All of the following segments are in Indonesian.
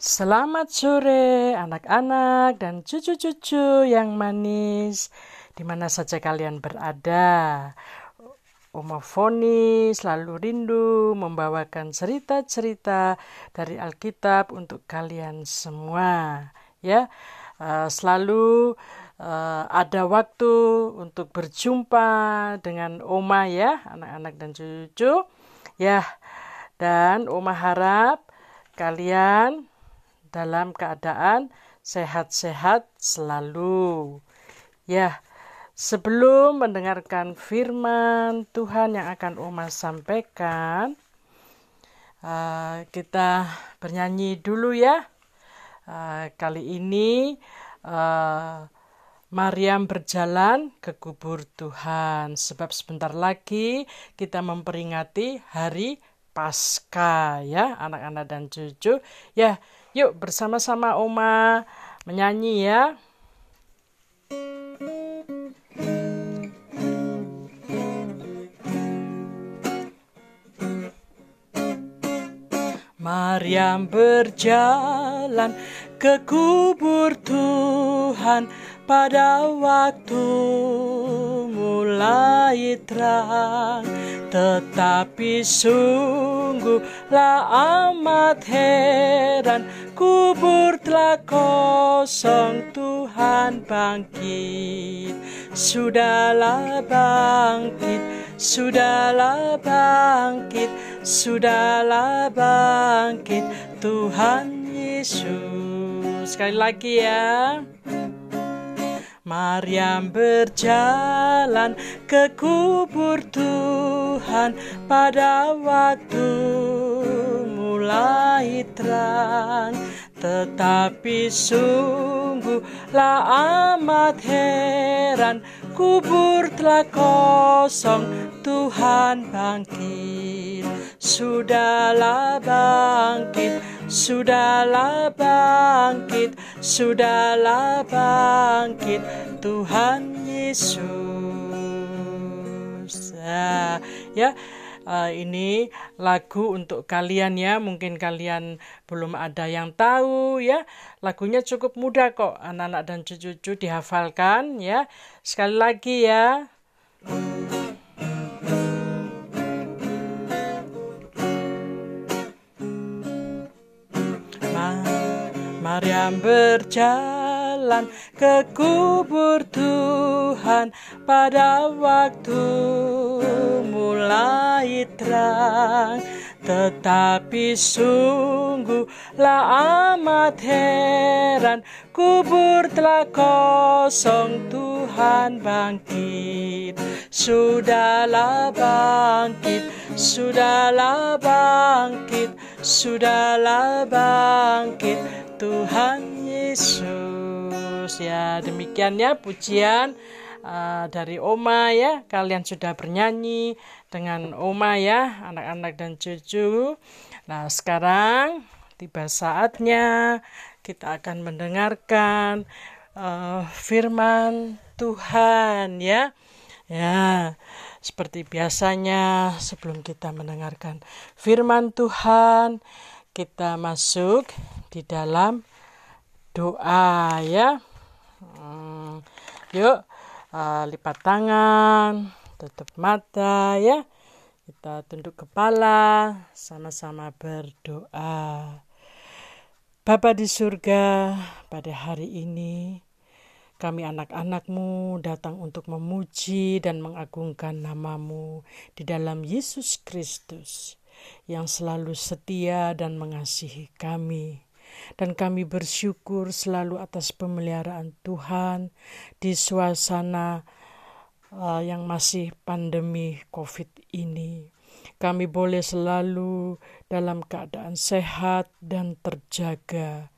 Selamat sore anak-anak dan cucu-cucu yang manis di mana saja kalian berada. Oma Foni selalu rindu membawakan cerita-cerita dari Alkitab untuk kalian semua. Ya, uh, selalu uh, ada waktu untuk berjumpa dengan Oma ya, anak-anak dan cucu. Ya, dan Oma harap kalian dalam keadaan sehat-sehat selalu. Ya, sebelum mendengarkan firman Tuhan yang akan Oma sampaikan, uh, kita bernyanyi dulu ya. Uh, kali ini uh, Maryam berjalan ke kubur Tuhan sebab sebentar lagi kita memperingati hari Pasca ya anak-anak dan cucu ya Yuk bersama-sama Oma menyanyi ya. Maryam berjalan ke kubur Tuhan pada waktu mulai terang tetapi sungguhlah amat heran kubur telah kosong Tuhan bangkit. Sudahlah bangkit Sudahlah bangkit Sudahlah bangkit Tuhan Yesus. Sekali lagi ya. Maryam berjalan ke kubur Tuhan pada waktu mulai terang Tetapi sungguhlah amat heran Kubur telah kosong Tuhan bangkit Sudahlah bangkit Sudahlah bangkit, sudahlah bangkit Tuhan Yesus. Nah, ya, uh, ini lagu untuk kalian ya. Mungkin kalian belum ada yang tahu ya. Lagunya cukup mudah kok, anak-anak dan cucu-cucu dihafalkan ya. Sekali lagi ya. Maryam berjalan ke kubur Tuhan pada waktu mulai terang tetapi sungguhlah amat heran kubur telah kosong Tuhan bangkit Sudahlah bangkit Sudahlah bangkit Sudahlah bangkit Tuhan Yesus. Ya, demikian ya pujian uh, dari Oma ya. Kalian sudah bernyanyi dengan Oma ya, anak-anak dan cucu. Nah, sekarang tiba saatnya kita akan mendengarkan uh, firman Tuhan ya. Ya, seperti biasanya sebelum kita mendengarkan firman Tuhan, kita masuk di dalam doa ya. Hmm, yuk uh, lipat tangan, tutup mata ya. Kita tunduk kepala, sama-sama berdoa. Bapa di surga, pada hari ini kami anak-anakmu datang untuk memuji dan mengagungkan namamu di dalam Yesus Kristus yang selalu setia dan mengasihi kami dan kami bersyukur selalu atas pemeliharaan Tuhan di suasana uh, yang masih pandemi COVID ini. Kami boleh selalu dalam keadaan sehat dan terjaga.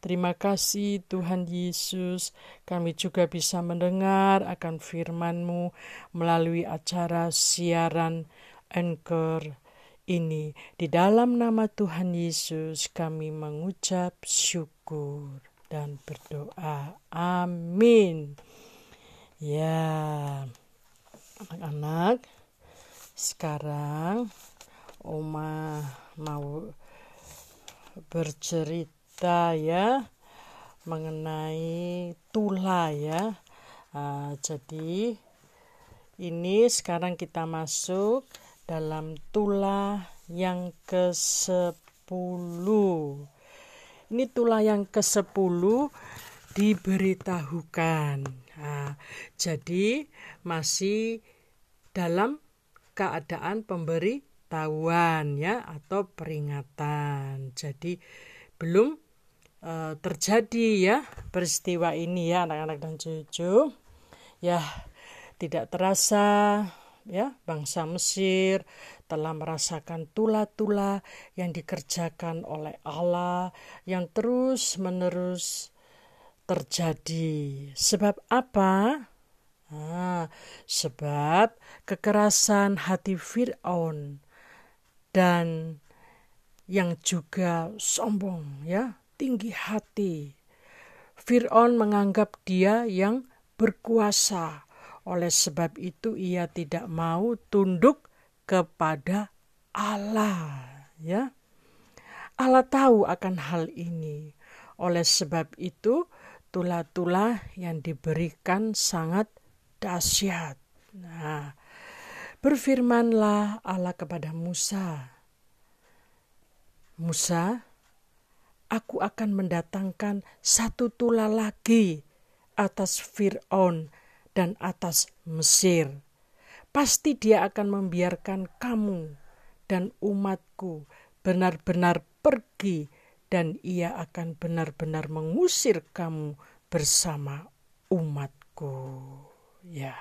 Terima kasih Tuhan Yesus, kami juga bisa mendengar akan firman-Mu melalui acara siaran Anchor ini. Di dalam nama Tuhan Yesus kami mengucap syukur dan berdoa. Amin. Ya, anak-anak, sekarang Oma mau bercerita ya mengenai tula ya. Uh, jadi ini sekarang kita masuk dalam tula yang ke-10. Ini tula yang ke-10 diberitahukan. Nah, jadi masih dalam keadaan pemberi tahuan ya atau peringatan. Jadi belum uh, terjadi ya peristiwa ini ya anak-anak dan cucu. Ya, tidak terasa ya bangsa Mesir telah merasakan tula-tula yang dikerjakan oleh Allah yang terus-menerus terjadi. Sebab apa? Nah, sebab kekerasan hati Fir'aun dan yang juga sombong ya, tinggi hati. Fir'aun menganggap dia yang berkuasa. Oleh sebab itu ia tidak mau tunduk kepada Allah, ya. Allah tahu akan hal ini. Oleh sebab itu, tula-tula yang diberikan sangat dahsyat. Nah, berfirmanlah Allah kepada Musa. Musa, aku akan mendatangkan satu tula lagi atas Fir'aun dan atas Mesir. Pasti dia akan membiarkan kamu dan umatku benar-benar pergi dan ia akan benar-benar mengusir kamu bersama umatku ya.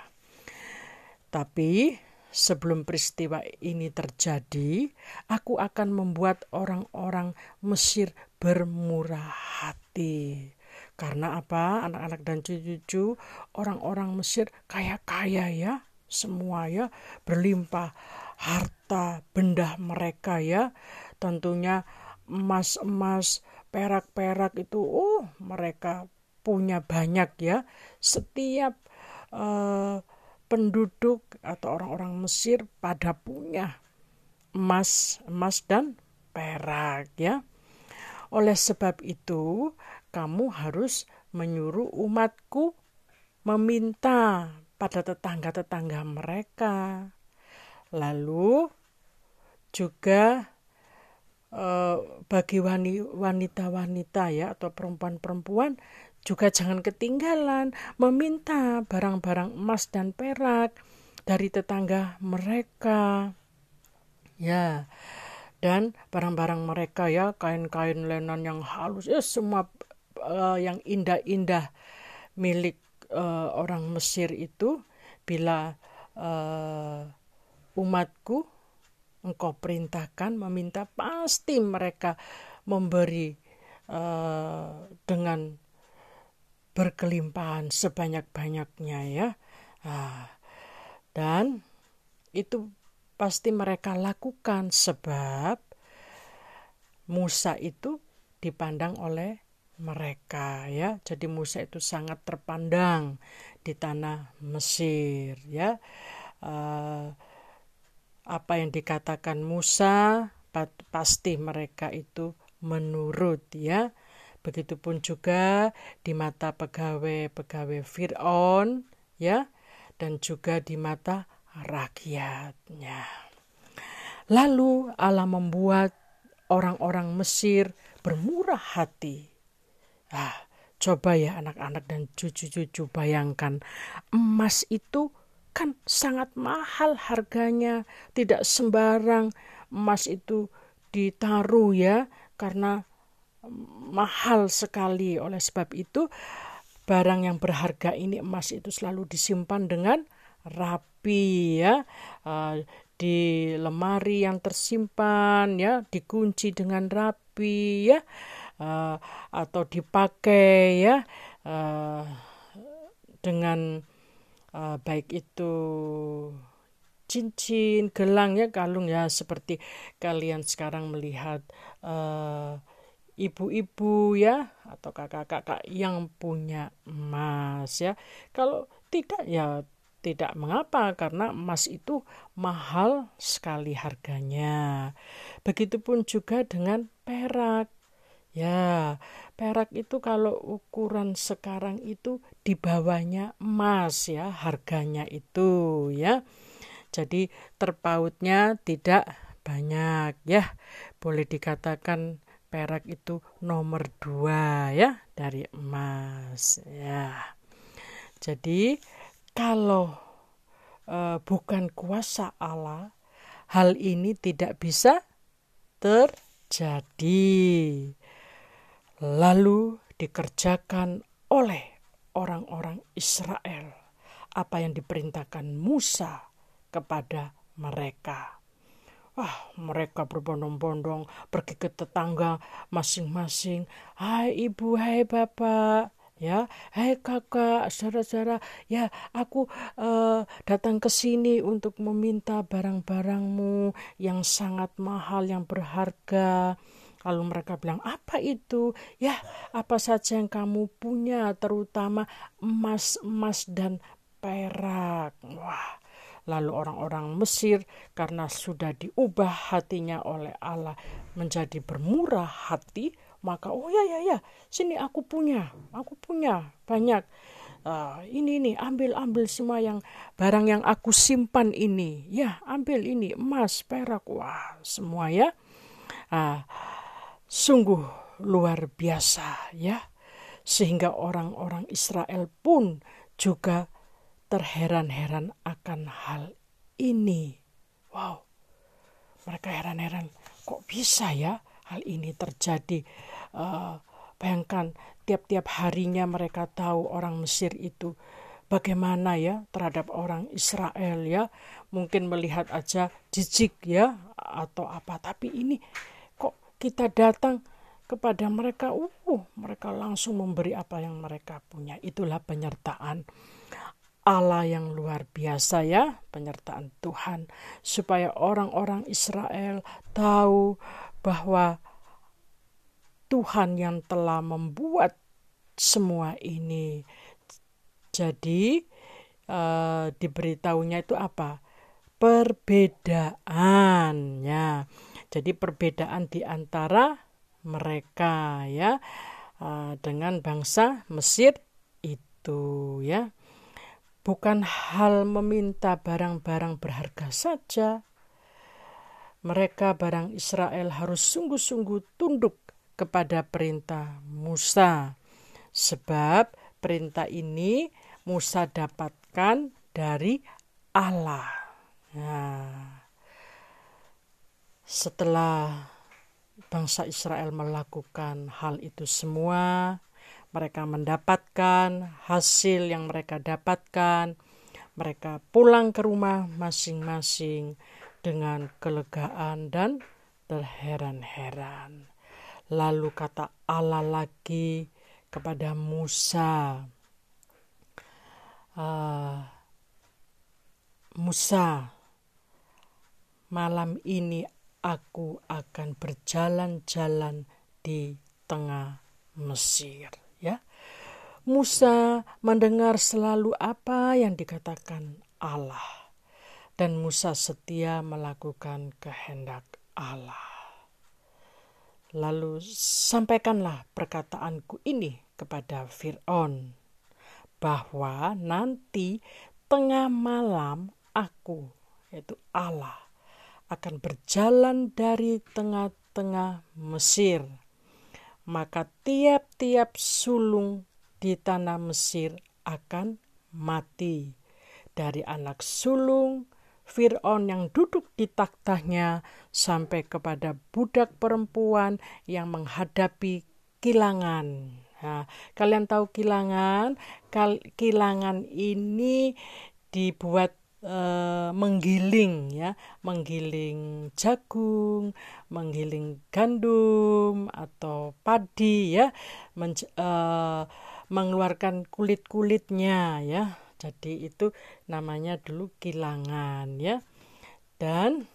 Tapi sebelum peristiwa ini terjadi, aku akan membuat orang-orang Mesir bermurah hati. Karena apa? Anak-anak dan cucu-cucu orang-orang Mesir kaya-kaya ya, semua ya, berlimpah harta benda mereka ya. Tentunya emas-emas, perak-perak itu oh mereka punya banyak ya. Setiap uh, penduduk atau orang-orang Mesir pada punya emas, emas dan perak ya. Oleh sebab itu, kamu harus menyuruh umatku meminta pada tetangga-tetangga mereka. Lalu juga eh, bagi wanita-wanita ya atau perempuan-perempuan juga jangan ketinggalan meminta barang-barang emas dan perak dari tetangga mereka. Ya, dan barang-barang mereka ya, kain-kain lenan yang halus, ya semua uh, yang indah-indah milik uh, orang Mesir itu bila uh, umatku engkau perintahkan meminta pasti mereka memberi uh, dengan berkelimpahan sebanyak-banyaknya ya. Nah, dan itu pasti mereka lakukan sebab Musa itu dipandang oleh mereka ya. Jadi Musa itu sangat terpandang di tanah Mesir ya. Uh, apa yang dikatakan Musa pasti mereka itu menurut ya Begitupun juga di mata pegawai-pegawai Fir'aun ya dan juga di mata rakyatnya. Lalu Allah membuat orang-orang Mesir bermurah hati. Ah, coba ya anak-anak dan cucu-cucu bayangkan emas itu kan sangat mahal harganya, tidak sembarang emas itu ditaruh ya karena mahal sekali. Oleh sebab itu, barang yang berharga ini emas itu selalu disimpan dengan rapi ya. Uh, di lemari yang tersimpan ya, dikunci dengan rapi ya. Uh, atau dipakai ya uh, dengan uh, baik itu cincin, gelang ya, kalung ya seperti kalian sekarang melihat uh, ibu-ibu ya atau kakak-kakak yang punya emas ya. Kalau tidak ya tidak mengapa karena emas itu mahal sekali harganya. Begitupun juga dengan perak. Ya, perak itu kalau ukuran sekarang itu di bawahnya emas ya, harganya itu ya. Jadi terpautnya tidak banyak ya. Boleh dikatakan perak itu nomor dua ya dari emas ya. Jadi kalau uh, bukan kuasa Allah, hal ini tidak bisa terjadi. Lalu dikerjakan oleh orang-orang Israel apa yang diperintahkan Musa kepada mereka. Wah, mereka berbondong-bondong pergi ke tetangga masing-masing. Hai ibu, hai bapak, ya hei kakak saudara-saudara ya aku uh, datang ke sini untuk meminta barang-barangmu yang sangat mahal yang berharga lalu mereka bilang apa itu? Ya apa saja yang kamu punya terutama emas emas dan perak. Wah lalu orang-orang Mesir karena sudah diubah hatinya oleh Allah menjadi bermurah hati maka oh ya ya ya sini aku punya aku punya banyak uh, ini ini ambil ambil semua yang barang yang aku simpan ini. Ya ambil ini emas perak. Wah semua ya. Uh, sungguh luar biasa ya sehingga orang-orang Israel pun juga terheran-heran akan hal ini wow mereka heran-heran kok bisa ya hal ini terjadi. Uh, bayangkan tiap-tiap harinya mereka tahu orang Mesir itu bagaimana ya terhadap orang Israel ya. Mungkin melihat aja jijik ya atau apa. Tapi ini kita datang kepada mereka, uh, mereka langsung memberi apa yang mereka punya. Itulah penyertaan Allah yang luar biasa ya, penyertaan Tuhan supaya orang-orang Israel tahu bahwa Tuhan yang telah membuat semua ini. Jadi uh, diberitahunya itu apa? Perbedaannya. Jadi perbedaan di antara mereka ya uh, dengan bangsa Mesir itu ya. Bukan hal meminta barang-barang berharga saja, mereka barang Israel harus sungguh-sungguh tunduk kepada perintah Musa. Sebab perintah ini Musa dapatkan dari Allah. Nah, setelah bangsa Israel melakukan hal itu semua, mereka mendapatkan hasil yang mereka dapatkan. Mereka pulang ke rumah masing-masing dengan kelegaan dan terheran-heran. Lalu kata Allah lagi kepada Musa, uh, Musa, malam ini aku akan berjalan-jalan di tengah Mesir. Ya, Musa mendengar selalu apa yang dikatakan Allah dan Musa setia melakukan kehendak Allah. Lalu sampaikanlah perkataanku ini kepada Fir'aun, bahwa nanti tengah malam aku, yaitu Allah, akan berjalan dari tengah-tengah Mesir. Maka tiap-tiap sulung di tanah Mesir akan mati. Dari anak sulung Fir'aun yang duduk di taktanya sampai kepada budak perempuan yang menghadapi kilangan. Nah, kalian tahu kilangan? Kilangan ini dibuat uh, menggiling ya, menggiling jagung, menggiling gandum atau padi ya, uh, mengeluarkan kulit-kulitnya ya jadi itu namanya dulu kilangan ya. Dan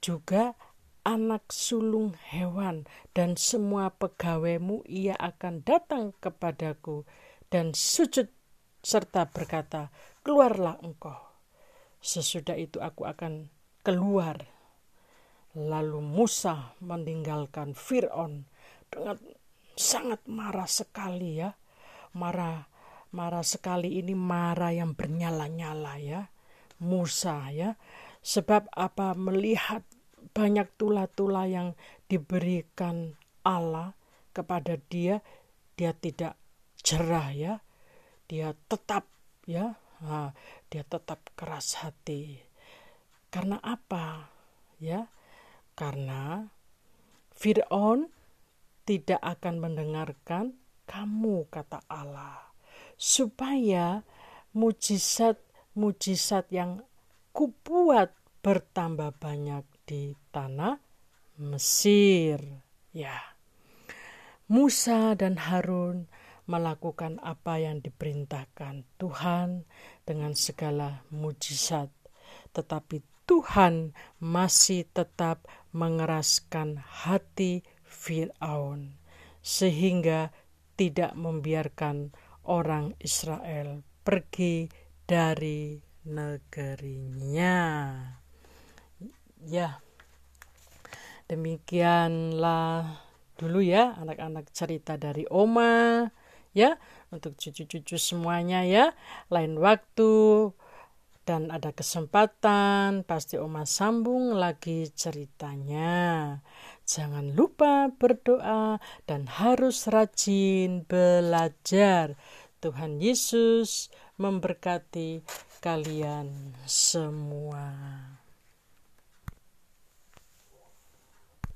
juga anak sulung hewan dan semua pegawaimu ia akan datang kepadaku dan sujud serta berkata, "Keluarlah engkau." Sesudah itu aku akan keluar. Lalu Musa meninggalkan Firaun dengan sangat marah sekali ya. Marah marah sekali ini marah yang bernyala-nyala ya. Musa ya. Sebab apa melihat banyak tula-tula yang diberikan Allah kepada dia, dia tidak cerah ya. Dia tetap ya, dia tetap keras hati. Karena apa? Ya, karena Fir'aun tidak akan mendengarkan kamu kata Allah supaya mujizat-mujizat yang kubuat bertambah banyak di tanah Mesir. Ya. Musa dan Harun melakukan apa yang diperintahkan Tuhan dengan segala mujizat, tetapi Tuhan masih tetap mengeraskan hati Firaun, sehingga tidak membiarkan orang Israel pergi dari negerinya. Ya, demikianlah dulu ya anak-anak cerita dari Oma ya untuk cucu-cucu semuanya ya. Lain waktu dan ada kesempatan pasti Oma sambung lagi ceritanya. Jangan lupa berdoa dan harus rajin belajar. Tuhan Yesus memberkati kalian semua.